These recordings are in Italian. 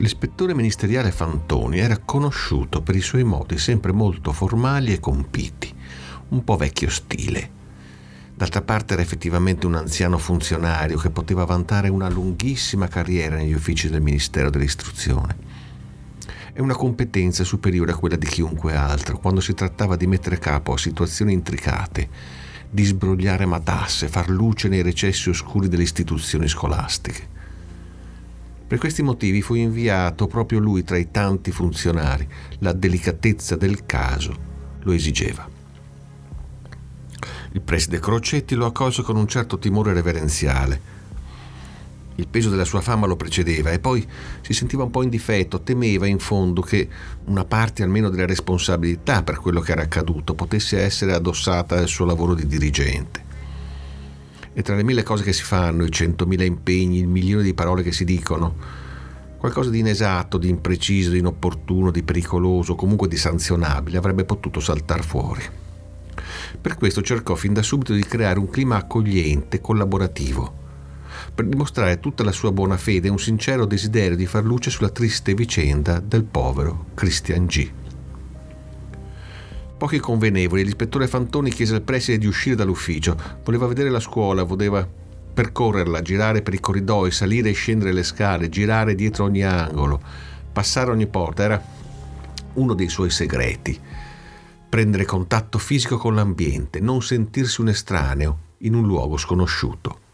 L'ispettore ministeriale Fantoni era conosciuto per i suoi modi sempre molto formali e compiti, un po' vecchio stile. D'altra parte era effettivamente un anziano funzionario che poteva vantare una lunghissima carriera negli uffici del Ministero dell'Istruzione. È una competenza superiore a quella di chiunque altro quando si trattava di mettere capo a situazioni intricate, di sbrogliare matasse, far luce nei recessi oscuri delle istituzioni scolastiche. Per questi motivi fu inviato proprio lui tra i tanti funzionari. La delicatezza del caso lo esigeva. Il preside Crocetti lo accolse con un certo timore reverenziale. Il peso della sua fama lo precedeva e poi si sentiva un po' in difetto, temeva in fondo che una parte almeno della responsabilità per quello che era accaduto potesse essere addossata al suo lavoro di dirigente. E tra le mille cose che si fanno, i centomila impegni, il milione di parole che si dicono, qualcosa di inesatto, di impreciso, di inopportuno, di pericoloso, comunque di sanzionabile avrebbe potuto saltare fuori. Per questo cercò fin da subito di creare un clima accogliente, collaborativo, per dimostrare tutta la sua buona fede e un sincero desiderio di far luce sulla triste vicenda del povero Christian G. Pochi convenevoli, l'ispettore Fantoni chiese al preside di uscire dall'ufficio. Voleva vedere la scuola, voleva percorrerla, girare per i corridoi, salire e scendere le scale, girare dietro ogni angolo, passare ogni porta. Era uno dei suoi segreti. Prendere contatto fisico con l'ambiente, non sentirsi un estraneo in un luogo sconosciuto.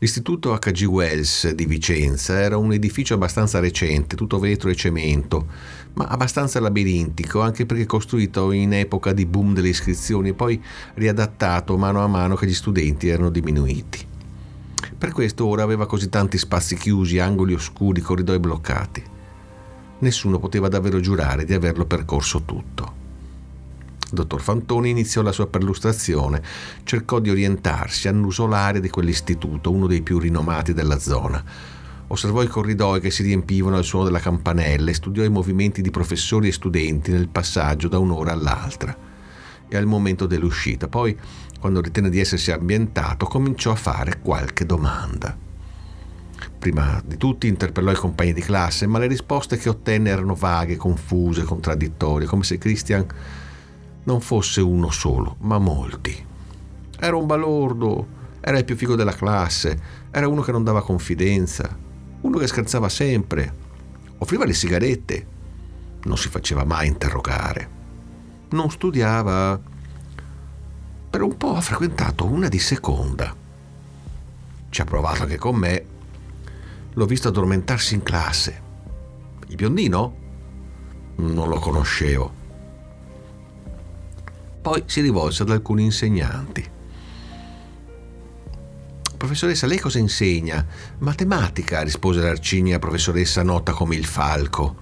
L'istituto H.G. Wells di Vicenza era un edificio abbastanza recente, tutto vetro e cemento, ma abbastanza labirintico, anche perché costruito in epoca di boom delle iscrizioni e poi riadattato mano a mano che gli studenti erano diminuiti. Per questo ora aveva così tanti spazi chiusi, angoli oscuri, corridoi bloccati. Nessuno poteva davvero giurare di averlo percorso tutto. Dottor Fantoni iniziò la sua perlustrazione, cercò di orientarsi, annusò l'area di quell'istituto, uno dei più rinomati della zona. Osservò i corridoi che si riempivano al suono della campanella e studiò i movimenti di professori e studenti nel passaggio da un'ora all'altra. E al momento dell'uscita, poi, quando ritenne di essersi ambientato, cominciò a fare qualche domanda. Prima di tutti interpellò i compagni di classe, ma le risposte che ottenne erano vaghe, confuse, contraddittorie, come se Christian non fosse uno solo, ma molti. Era un balordo, era il più figo della classe, era uno che non dava confidenza, uno che scherzava sempre, offriva le sigarette, non si faceva mai interrogare, non studiava. Per un po' ha frequentato una di seconda. Ci ha provato anche con me. L'ho visto addormentarsi in classe. Il biondino? Non lo conoscevo. Poi si rivolse ad alcuni insegnanti. Professoressa, lei cosa insegna? Matematica, rispose l'Arcinia, professoressa nota come il falco,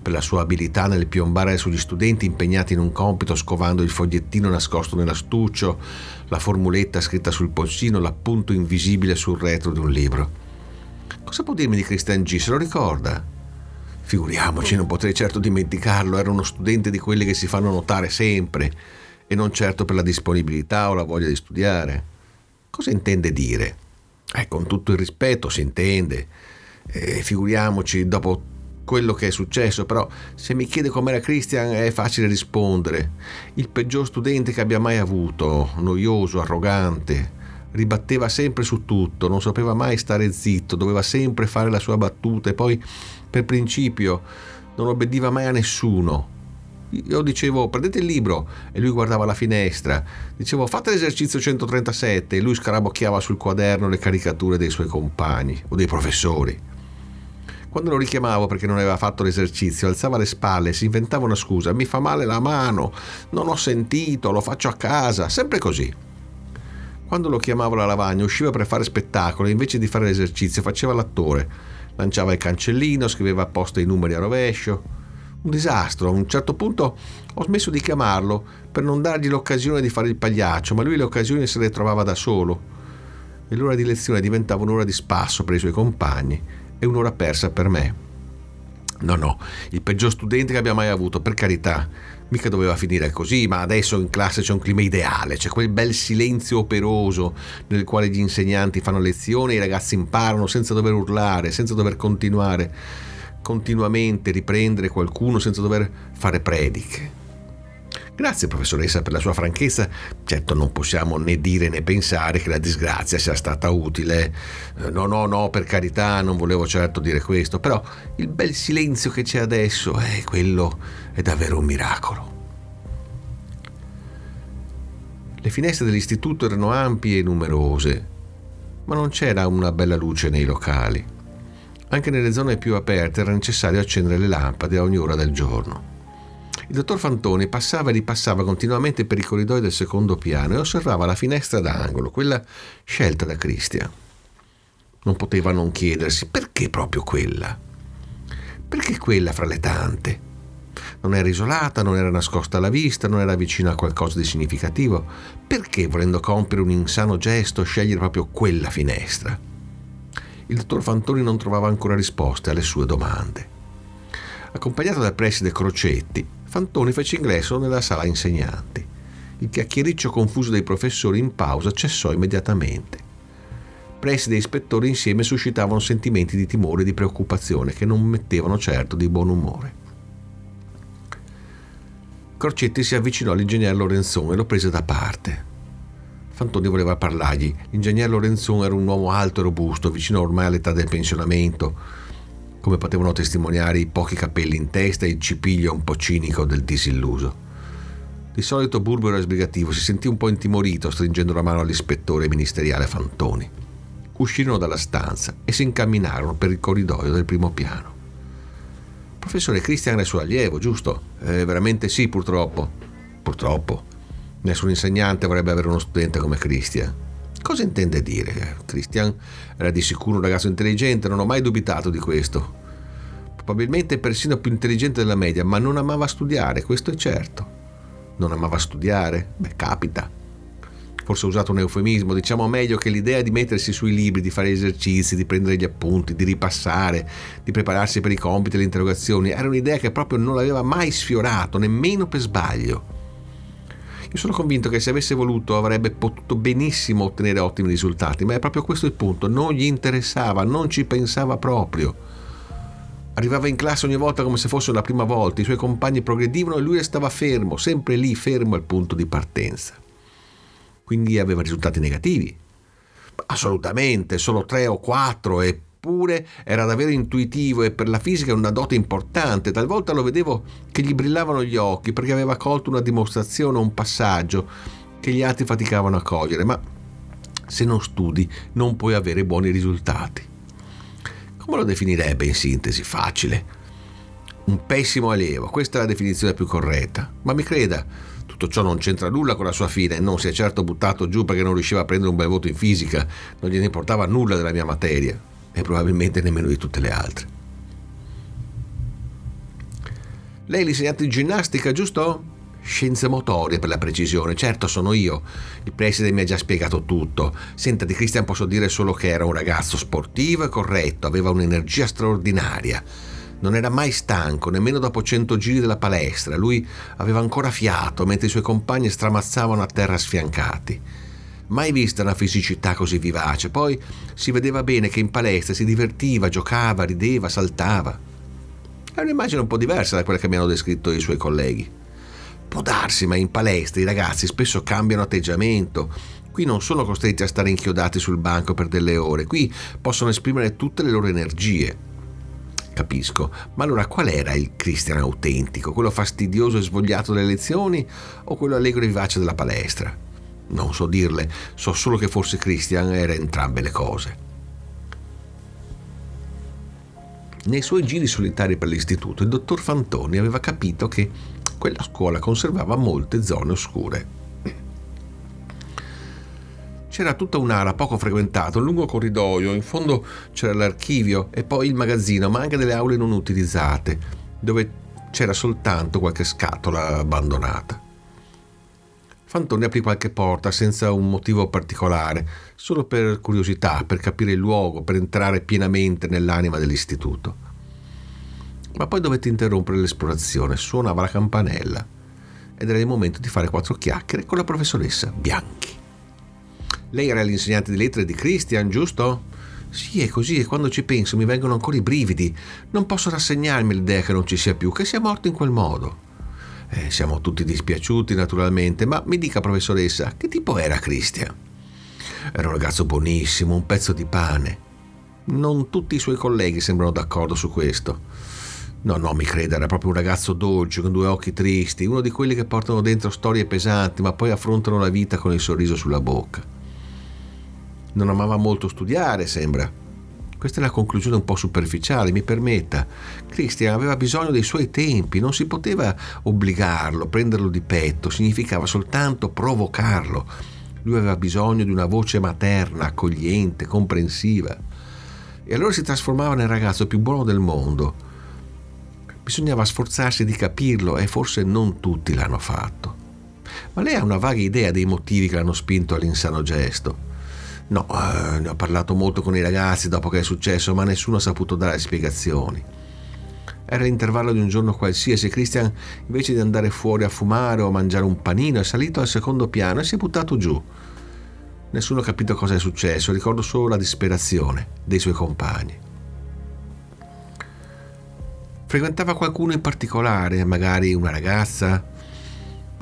per la sua abilità nel piombare sugli studenti impegnati in un compito scovando il fogliettino nascosto nell'astuccio, la formuletta scritta sul polsino, l'appunto invisibile sul retro di un libro. Cosa può dirmi di Christian G? Se lo ricorda? Figuriamoci, non potrei certo dimenticarlo, era uno studente di quelli che si fanno notare sempre e non certo per la disponibilità o la voglia di studiare. Cosa intende dire? Eh, con tutto il rispetto si intende. Eh, figuriamoci dopo quello che è successo, però se mi chiede com'era Christian è facile rispondere. Il peggior studente che abbia mai avuto, noioso, arrogante, ribatteva sempre su tutto, non sapeva mai stare zitto, doveva sempre fare la sua battuta e poi per principio non obbediva mai a nessuno, io dicevo prendete il libro. E lui guardava la finestra, dicevo fate l'esercizio 137 e lui scarabocchiava sul quaderno le caricature dei suoi compagni o dei professori. Quando lo richiamavo perché non aveva fatto l'esercizio, alzava le spalle si inventava una scusa, mi fa male la mano, non ho sentito, lo faccio a casa, sempre così. Quando lo chiamavo alla lavagna usciva per fare spettacolo. E invece di fare l'esercizio faceva l'attore, lanciava il cancellino, scriveva apposta i numeri a rovescio un disastro. A un certo punto ho smesso di chiamarlo per non dargli l'occasione di fare il pagliaccio, ma lui le occasioni se le trovava da solo. E l'ora di lezione diventava un'ora di spasso per i suoi compagni e un'ora persa per me. No, no, il peggior studente che abbia mai avuto, per carità. Mica doveva finire così, ma adesso in classe c'è un clima ideale, c'è quel bel silenzio operoso nel quale gli insegnanti fanno lezione e i ragazzi imparano senza dover urlare, senza dover continuare continuamente riprendere qualcuno senza dover fare prediche. Grazie professoressa per la sua franchezza, certo non possiamo né dire né pensare che la disgrazia sia stata utile. Eh, no, no, no, per carità, non volevo certo dire questo, però il bel silenzio che c'è adesso, eh, quello è davvero un miracolo. Le finestre dell'istituto erano ampie e numerose, ma non c'era una bella luce nei locali. Anche nelle zone più aperte era necessario accendere le lampade a ogni ora del giorno. Il dottor Fantoni passava e ripassava continuamente per i corridoi del secondo piano e osservava la finestra d'angolo, quella scelta da Christian. Non poteva non chiedersi perché proprio quella. Perché quella fra le tante? Non era isolata, non era nascosta alla vista, non era vicina a qualcosa di significativo. Perché, volendo compiere un insano gesto, scegliere proprio quella finestra? Il dottor Fantoni non trovava ancora risposte alle sue domande. Accompagnato dal preside Crocetti, Fantoni fece ingresso nella sala insegnanti. Il chiacchiericcio confuso dei professori in pausa cessò immediatamente. Preside e ispettore insieme suscitavano sentimenti di timore e di preoccupazione che non mettevano certo di buon umore. Crocetti si avvicinò all'ingegner Lorenzon e lo prese da parte. Fantoni voleva parlargli. L'ingegner Lorenzon era un uomo alto e robusto, vicino ormai all'età del pensionamento, come potevano testimoniare i pochi capelli in testa e il cipiglio un po' cinico del disilluso. Di solito burbero e sbrigativo si sentì un po' intimorito stringendo la mano all'ispettore ministeriale Fantoni. Uscirono dalla stanza e si incamminarono per il corridoio del primo piano. Professore Christian è suo allievo, giusto? Eh, veramente sì, purtroppo. Purtroppo. Nessun insegnante vorrebbe avere uno studente come Christian. Cosa intende dire? Christian era di sicuro un ragazzo intelligente, non ho mai dubitato di questo. Probabilmente persino più intelligente della media, ma non amava studiare, questo è certo. Non amava studiare? Beh, capita. Forse ho usato un eufemismo, diciamo meglio che l'idea di mettersi sui libri, di fare esercizi, di prendere gli appunti, di ripassare, di prepararsi per i compiti e le interrogazioni, era un'idea che proprio non l'aveva mai sfiorato, nemmeno per sbaglio. Io sono convinto che se avesse voluto avrebbe potuto benissimo ottenere ottimi risultati, ma è proprio questo il punto, non gli interessava, non ci pensava proprio. Arrivava in classe ogni volta come se fosse la prima volta, i suoi compagni progredivano e lui restava fermo, sempre lì, fermo al punto di partenza. Quindi aveva risultati negativi. Assolutamente, solo tre o quattro e Eppure era davvero intuitivo e per la fisica una dote importante. Talvolta lo vedevo che gli brillavano gli occhi perché aveva colto una dimostrazione un passaggio che gli altri faticavano a cogliere, ma se non studi non puoi avere buoni risultati. Come lo definirebbe in sintesi? Facile. Un pessimo allievo, questa è la definizione più corretta. Ma mi creda, tutto ciò non c'entra nulla con la sua fine, non si è certo buttato giù perché non riusciva a prendere un bel voto in fisica, non gliene importava nulla della mia materia e probabilmente nemmeno di tutte le altre. Lei l'insegnante di ginnastica, giusto? Scienze motorie per la precisione, certo sono io. Il preside mi ha già spiegato tutto. Senta, di Christian posso dire solo che era un ragazzo sportivo e corretto, aveva un'energia straordinaria. Non era mai stanco, nemmeno dopo cento giri della palestra. Lui aveva ancora fiato, mentre i suoi compagni stramazzavano a terra sfiancati. Mai vista una fisicità così vivace. Poi si vedeva bene che in palestra si divertiva, giocava, rideva, saltava. È un'immagine un po' diversa da quella che mi hanno descritto i suoi colleghi. Può darsi, ma in palestra i ragazzi spesso cambiano atteggiamento. Qui non sono costretti a stare inchiodati sul banco per delle ore, qui possono esprimere tutte le loro energie. Capisco, ma allora qual era il Christian autentico? Quello fastidioso e svogliato delle lezioni o quello allegro e vivace della palestra? Non so dirle, so solo che forse Christian era entrambe le cose. Nei suoi giri solitari per l'istituto, il dottor Fantoni aveva capito che quella scuola conservava molte zone oscure. C'era tutta un'area poco frequentata, un lungo corridoio, in fondo c'era l'archivio e poi il magazzino, ma anche delle aule non utilizzate, dove c'era soltanto qualche scatola abbandonata. Fantoni aprì qualche porta senza un motivo particolare, solo per curiosità, per capire il luogo, per entrare pienamente nell'anima dell'istituto. Ma poi dovette interrompere l'esplorazione, suonava la campanella ed era il momento di fare quattro chiacchiere con la professoressa Bianchi. Lei era l'insegnante di lettere di Christian, giusto? Sì, è così e quando ci penso mi vengono ancora i brividi. Non posso rassegnarmi all'idea che non ci sia più, che sia morto in quel modo. Eh, siamo tutti dispiaciuti naturalmente, ma mi dica professoressa, che tipo era Christian? Era un ragazzo buonissimo, un pezzo di pane. Non tutti i suoi colleghi sembrano d'accordo su questo. No, no, mi creda, era proprio un ragazzo dolce, con due occhi tristi, uno di quelli che portano dentro storie pesanti, ma poi affrontano la vita con il sorriso sulla bocca. Non amava molto studiare, sembra. Questa è la conclusione un po' superficiale, mi permetta. Christian aveva bisogno dei suoi tempi, non si poteva obbligarlo, prenderlo di petto, significava soltanto provocarlo. Lui aveva bisogno di una voce materna, accogliente, comprensiva. E allora si trasformava nel ragazzo più buono del mondo Bisognava sforzarsi di capirlo e forse non tutti l'hanno fatto. Ma lei ha una vaga idea dei motivi che l'hanno spinto all'insano gesto. No, eh, ne ho parlato molto con i ragazzi dopo che è successo, ma nessuno ha saputo dare spiegazioni. Era l'intervallo di un giorno qualsiasi Christian, invece di andare fuori a fumare o a mangiare un panino, è salito al secondo piano e si è buttato giù. Nessuno ha capito cosa è successo, ricordo solo la disperazione dei suoi compagni. Frequentava qualcuno in particolare, magari una ragazza?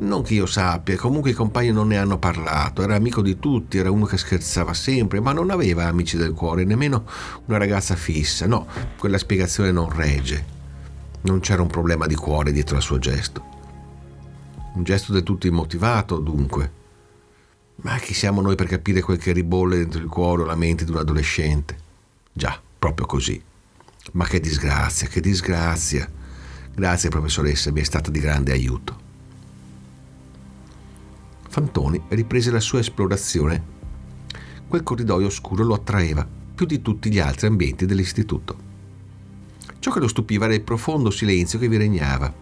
Non che io sappia, comunque i compagni non ne hanno parlato, era amico di tutti, era uno che scherzava sempre, ma non aveva amici del cuore, nemmeno una ragazza fissa. No, quella spiegazione non regge. Non c'era un problema di cuore dietro al suo gesto. Un gesto del tutto immotivato, dunque. Ma chi siamo noi per capire quel che ribolle dentro il cuore o la mente di un adolescente? Già, proprio così. Ma che disgrazia, che disgrazia. Grazie professoressa, mi è stata di grande aiuto. Fantoni riprese la sua esplorazione. Quel corridoio oscuro lo attraeva più di tutti gli altri ambienti dell'istituto. Ciò che lo stupiva era il profondo silenzio che vi regnava.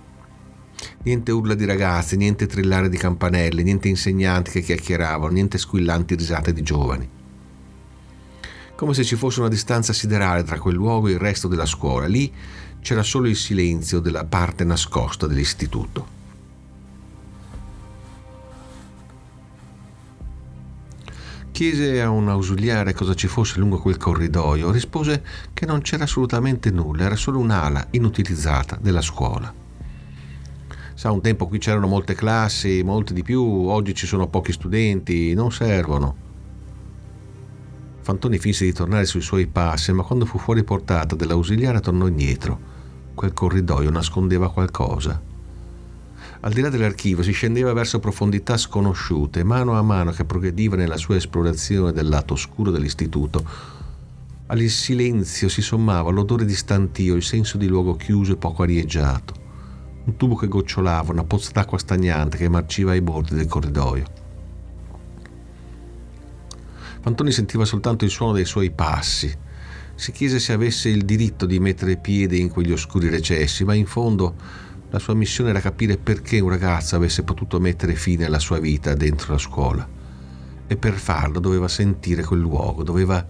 Niente urla di ragazzi, niente trillare di campanelle, niente insegnanti che chiacchieravano, niente squillanti risate di giovani come se ci fosse una distanza siderale tra quel luogo e il resto della scuola. Lì c'era solo il silenzio della parte nascosta dell'istituto. Chiese a un ausiliare cosa ci fosse lungo quel corridoio, rispose che non c'era assolutamente nulla, era solo un'ala inutilizzata della scuola. Sa, un tempo qui c'erano molte classi, molte di più, oggi ci sono pochi studenti, non servono. Fantoni finse di tornare sui suoi passi, ma quando fu fuori portata dell'ausiliare tornò indietro. Quel corridoio nascondeva qualcosa. Al di là dell'archivio si scendeva verso profondità sconosciute, mano a mano che progrediva nella sua esplorazione del lato oscuro dell'istituto. Al silenzio si sommava l'odore di stantio, il senso di luogo chiuso e poco arieggiato. Un tubo che gocciolava, una pozza d'acqua stagnante che marciva ai bordi del corridoio. Fantoni sentiva soltanto il suono dei suoi passi. Si chiese se avesse il diritto di mettere piede in quegli oscuri recessi, ma in fondo la sua missione era capire perché un ragazzo avesse potuto mettere fine alla sua vita dentro la scuola. E per farlo doveva sentire quel luogo, doveva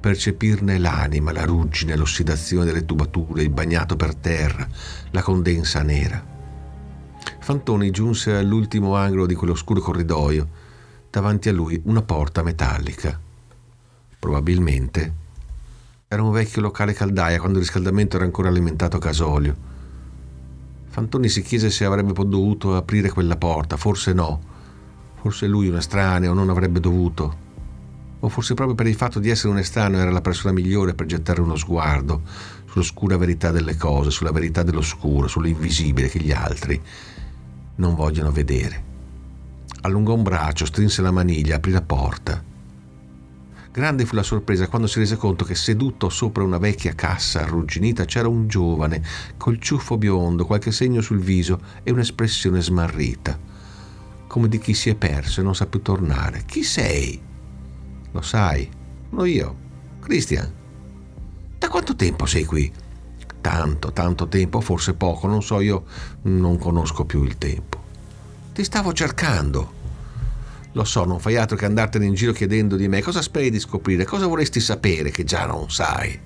percepirne l'anima, la ruggine, l'ossidazione delle tubature, il bagnato per terra, la condensa nera. Fantoni giunse all'ultimo angolo di quell'oscuro corridoio davanti a lui una porta metallica. Probabilmente era un vecchio locale caldaia quando il riscaldamento era ancora alimentato a gasolio. Fantoni si chiese se avrebbe dovuto aprire quella porta, forse no. Forse lui, un estraneo, non avrebbe dovuto. O forse proprio per il fatto di essere un estraneo era la persona migliore per gettare uno sguardo sull'oscura verità delle cose, sulla verità dell'oscuro, sull'invisibile che gli altri non vogliono vedere. Allungò un braccio, strinse la maniglia, aprì la porta. Grande fu la sorpresa quando si rese conto che seduto sopra una vecchia cassa arrugginita c'era un giovane col ciuffo biondo, qualche segno sul viso e un'espressione smarrita, come di chi si è perso e non sa più tornare. Chi sei? Lo sai, sono io, Christian. Da quanto tempo sei qui? Tanto, tanto tempo, forse poco, non so, io non conosco più il tempo. Ti stavo cercando. Lo so, non fai altro che andartene in giro chiedendo di me cosa speri di scoprire, cosa vorresti sapere che già non sai.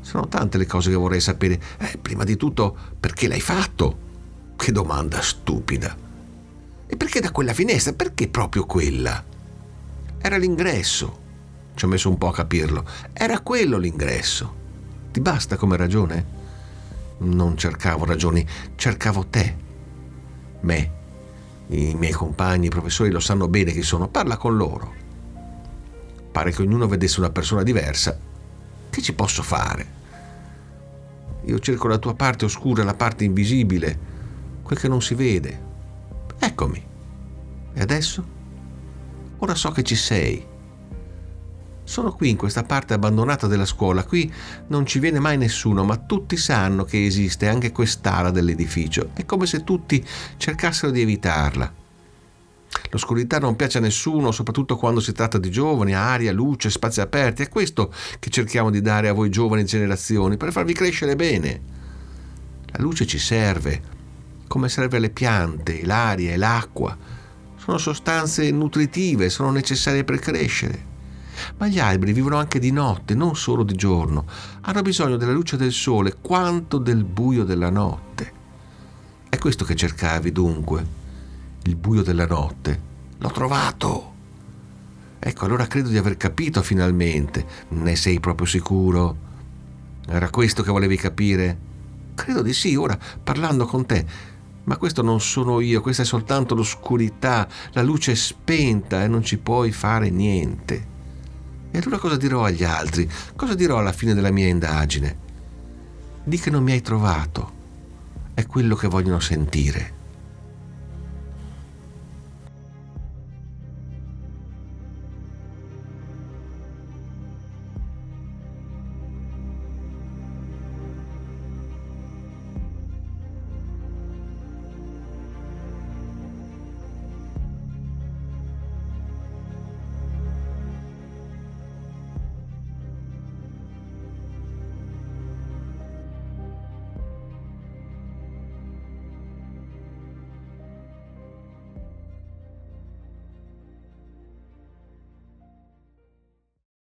Sono tante le cose che vorrei sapere. Eh, prima di tutto, perché l'hai fatto? Che domanda stupida. E perché da quella finestra? Perché proprio quella? Era l'ingresso. Ci ho messo un po' a capirlo. Era quello l'ingresso. Ti basta come ragione? Non cercavo ragioni, cercavo te. Me. I miei compagni, i professori lo sanno bene chi sono. Parla con loro. Pare che ognuno vedesse una persona diversa. Che ci posso fare? Io cerco la tua parte oscura, la parte invisibile, quel che non si vede. Eccomi. E adesso? Ora so che ci sei. Sono qui in questa parte abbandonata della scuola, qui non ci viene mai nessuno, ma tutti sanno che esiste anche quest'ala dell'edificio. È come se tutti cercassero di evitarla. L'oscurità non piace a nessuno, soprattutto quando si tratta di giovani, aria, luce, spazi aperti. È questo che cerchiamo di dare a voi giovani generazioni per farvi crescere bene. La luce ci serve, come serve alle piante, l'aria e l'acqua. Sono sostanze nutritive, sono necessarie per crescere. Ma gli alberi vivono anche di notte, non solo di giorno. Hanno bisogno della luce del sole quanto del buio della notte. È questo che cercavi dunque il buio della notte. L'ho trovato! Ecco, allora credo di aver capito finalmente. Ne sei proprio sicuro? Era questo che volevi capire? Credo di sì, ora parlando con te. Ma questo non sono io, questa è soltanto l'oscurità, la luce è spenta e non ci puoi fare niente. E allora cosa dirò agli altri? Cosa dirò alla fine della mia indagine? Di che non mi hai trovato. È quello che vogliono sentire.